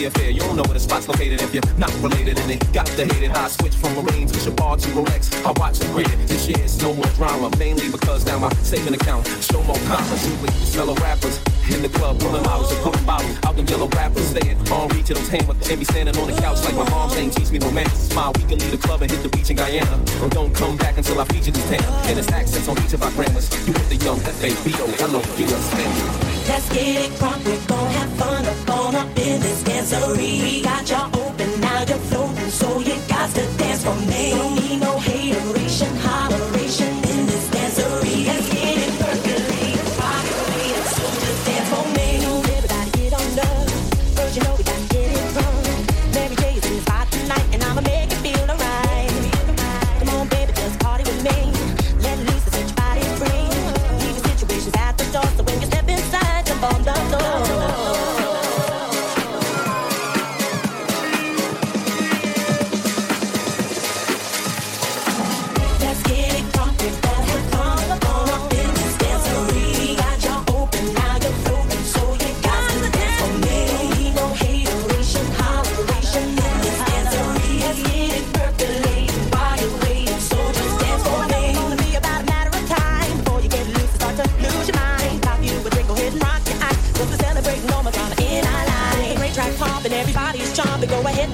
fading. Family affair, you don't know where the spot's located if you're not related. And it got the hated. I switch from Marines to Shabbat to Rolex. I watch the grid. This year's no more drama, mainly because now my saving account show more commas. With fellow rappers in the club, pulling models and putting bottles out them yellow rappers. Staying on reach of those hammers and be standing on the couch like my mom ain't teach me romance. Smile, we can leave the club and hit the beach in Guyana. Or don't come back until I feature this town. And it's accents on each of our grammars. You with the young F-A-B-O, hello, you understand Let's get it crunk, we're have fun up on up in this dancery. We got y'all open, now you're floating, so you got to dance for me. Don't need no hateration, holleration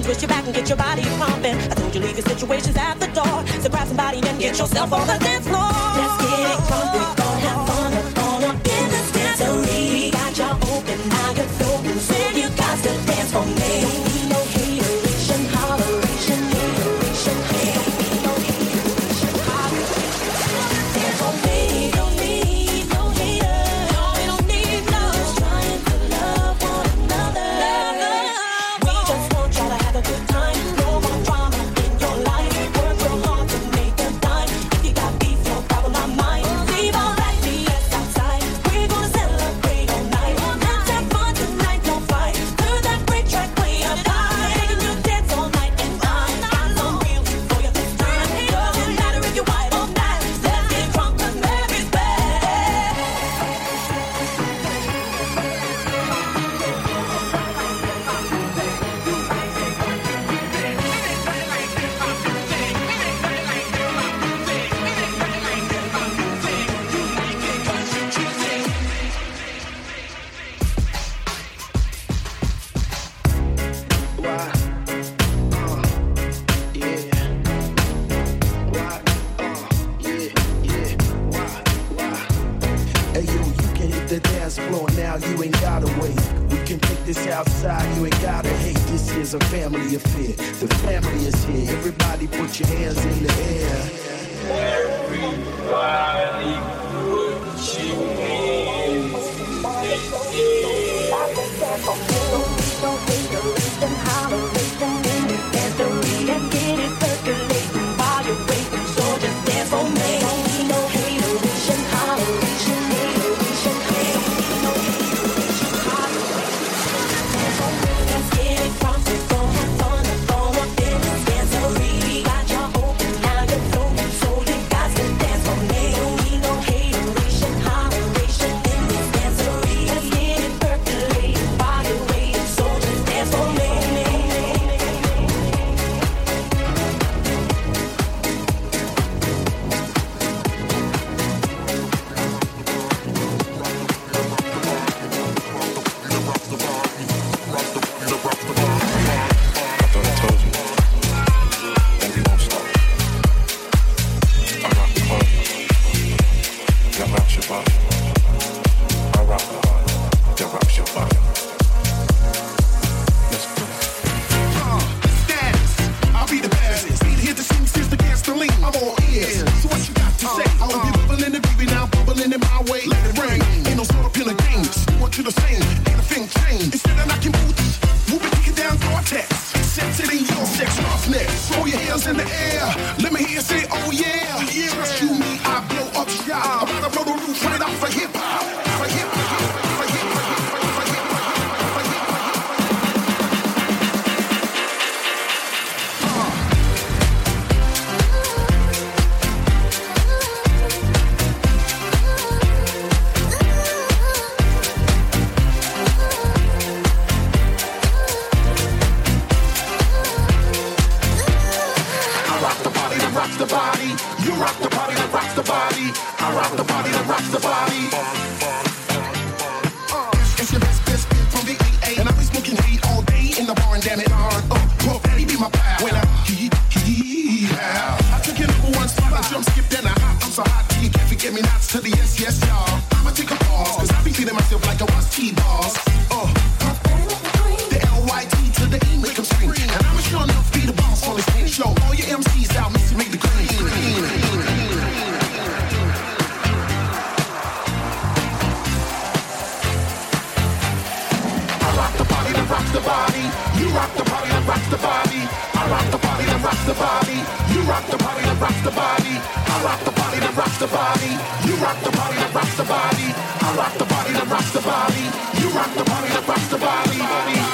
twist your back and get your body pumping. I told you leave your situations at the door. So grab somebody and get yourself on the dance floor. Let's get it crunk, we're gonna have fun up on up in this dancery. Got y'all open, now you're party. You rock the party, I rock the body. I rock the party, I rock the body. You rock the party, I rock the body. I rock the party, I rock the body. You rock the party, I rock the body. I rock the party, I rock the body. You rock the party, I rock the body.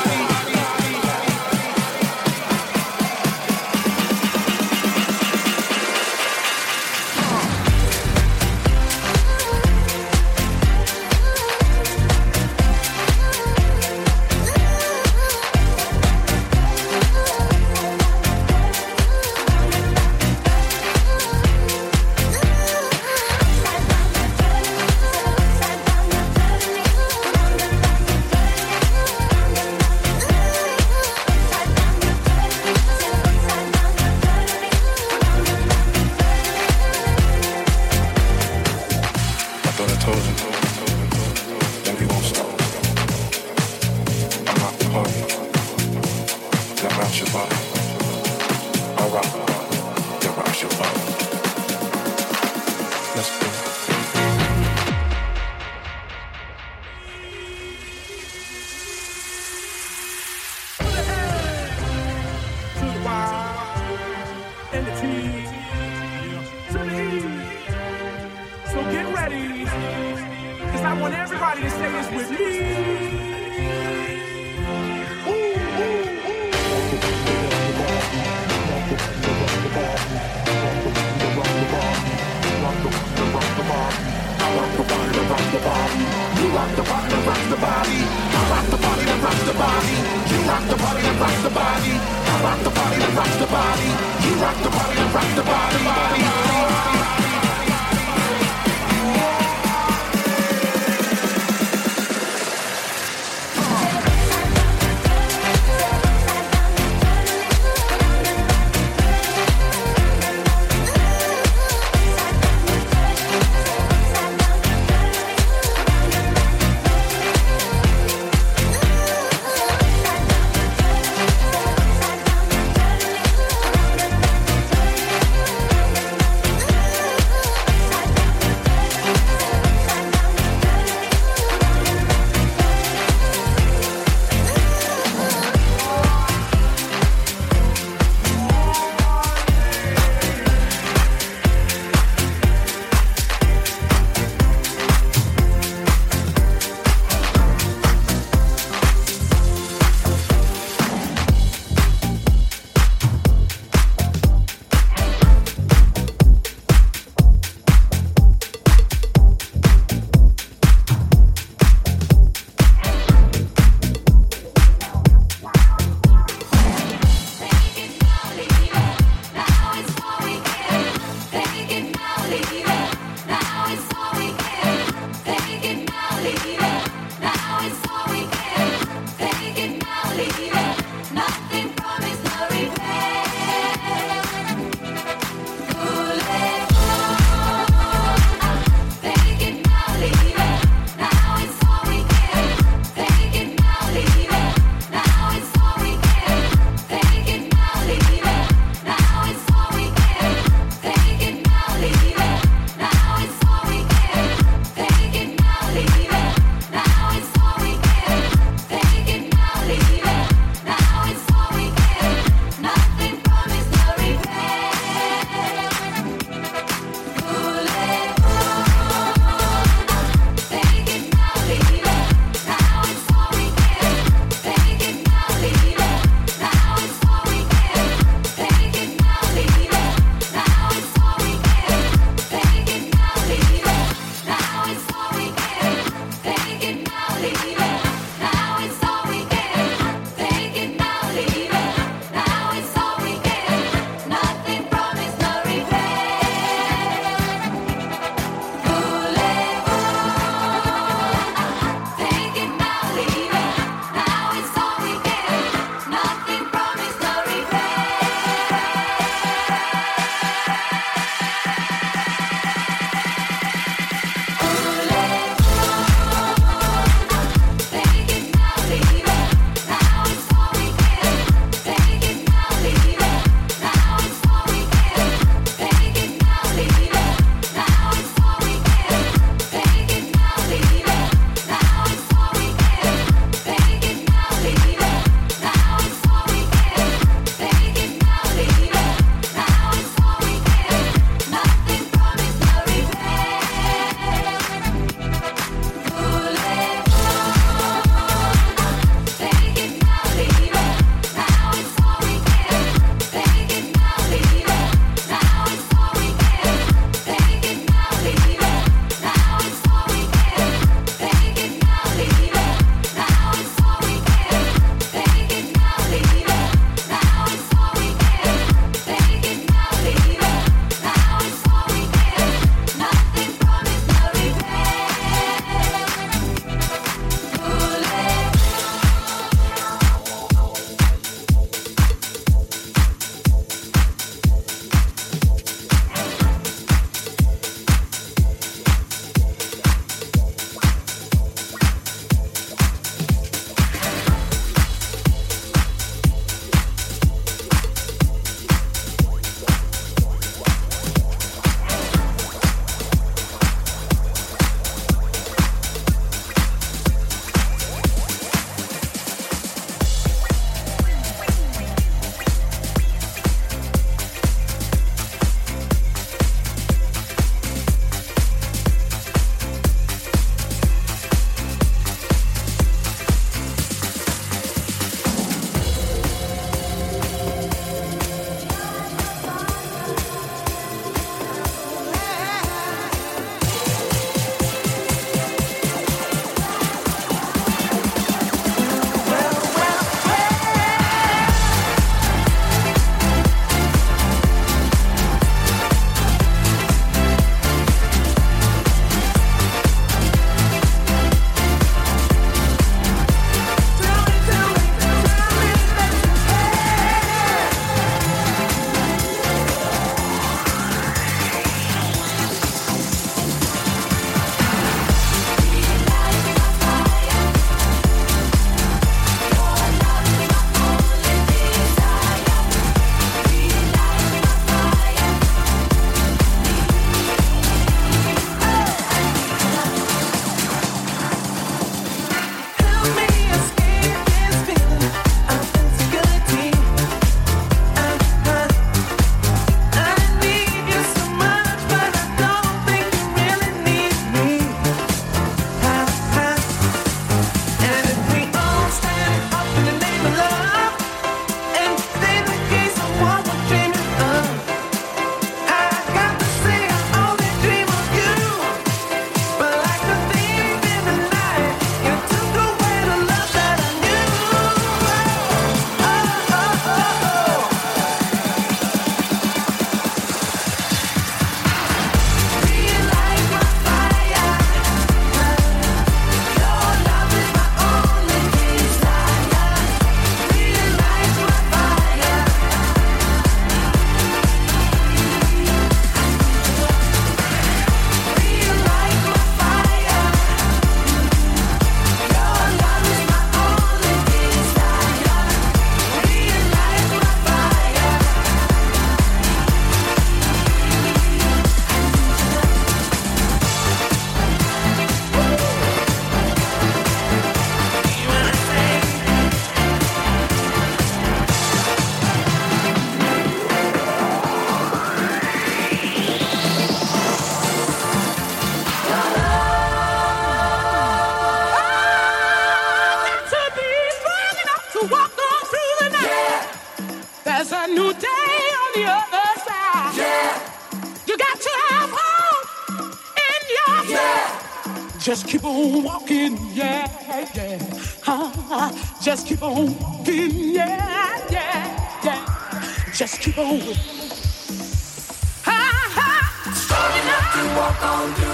Walk on through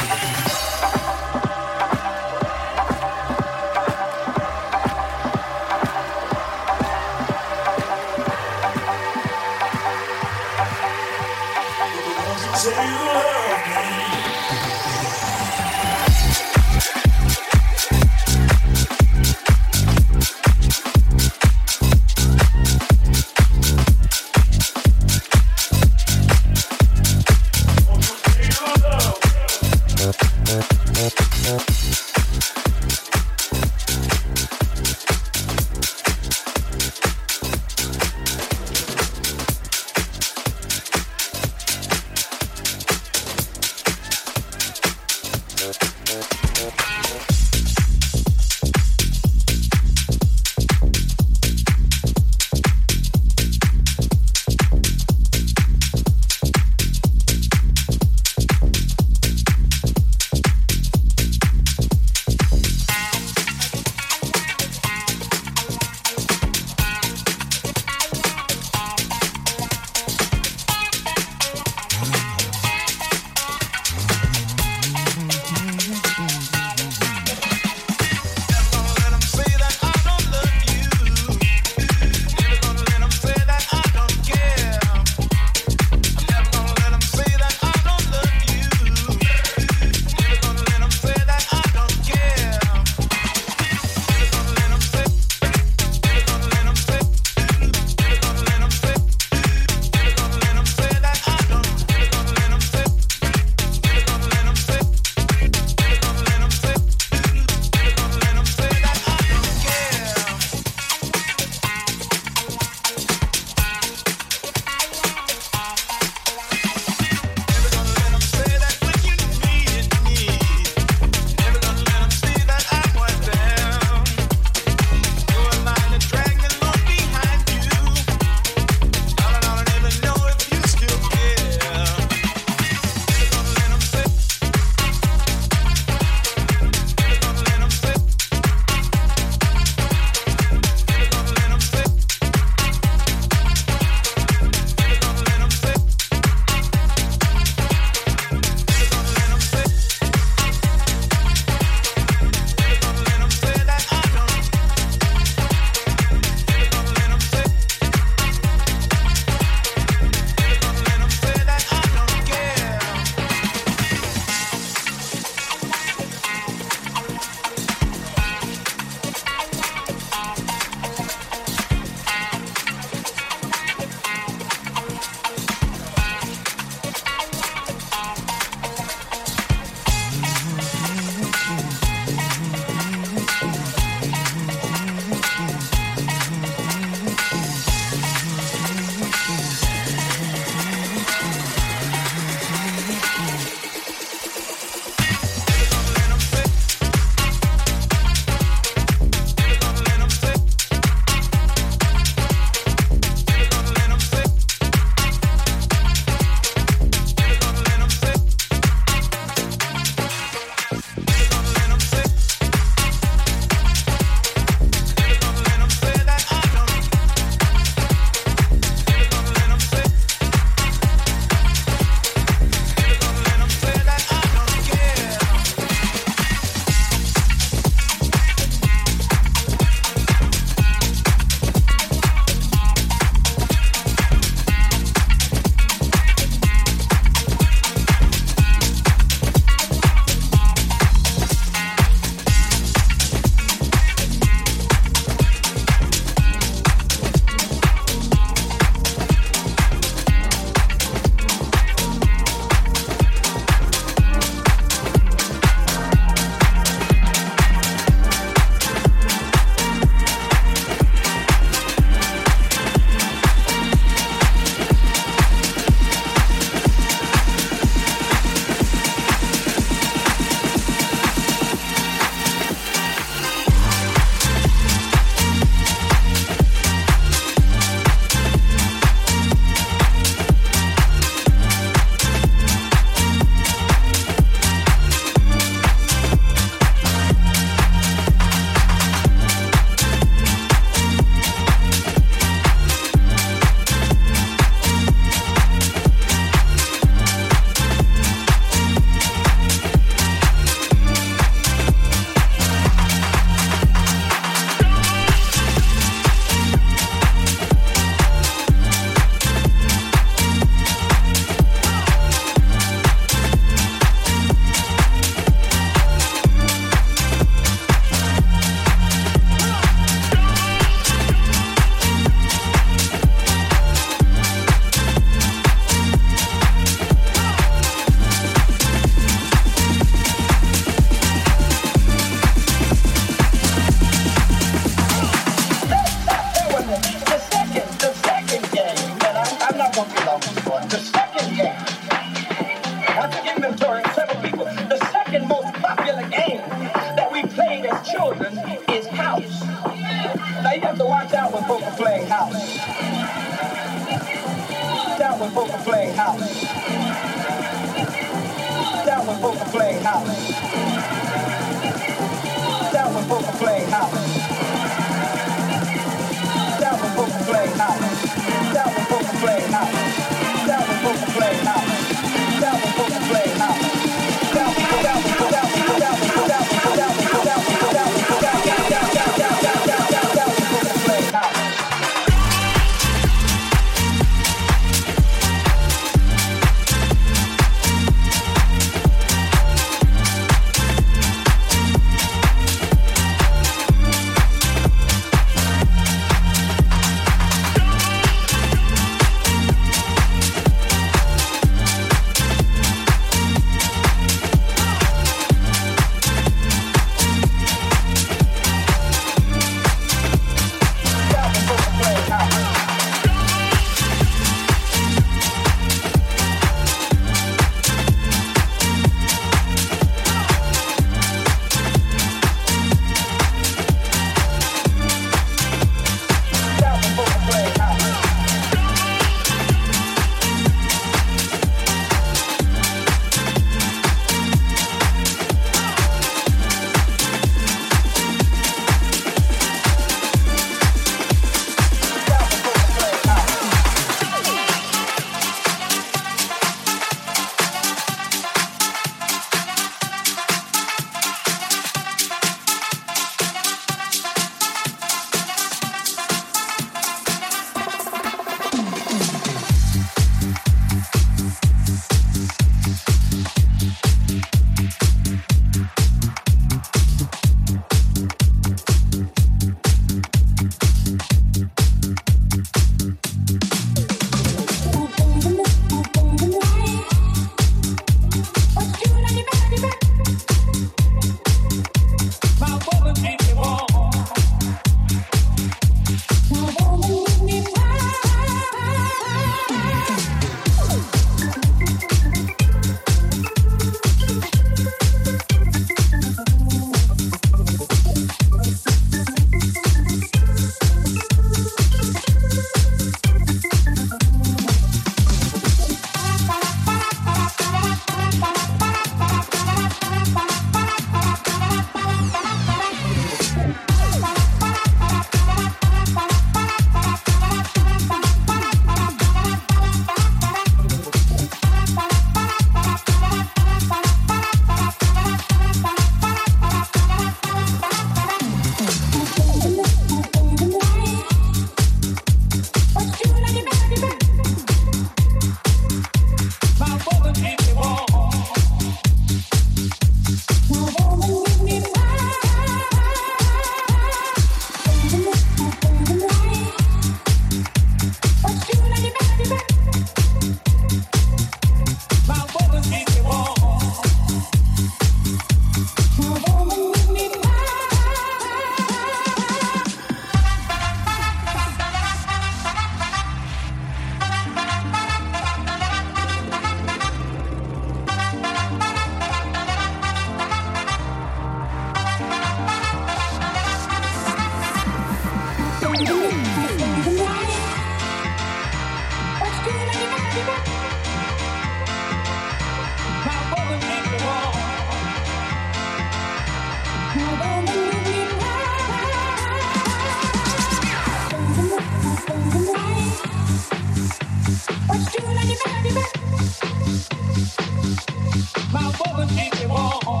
My woman keeps warm.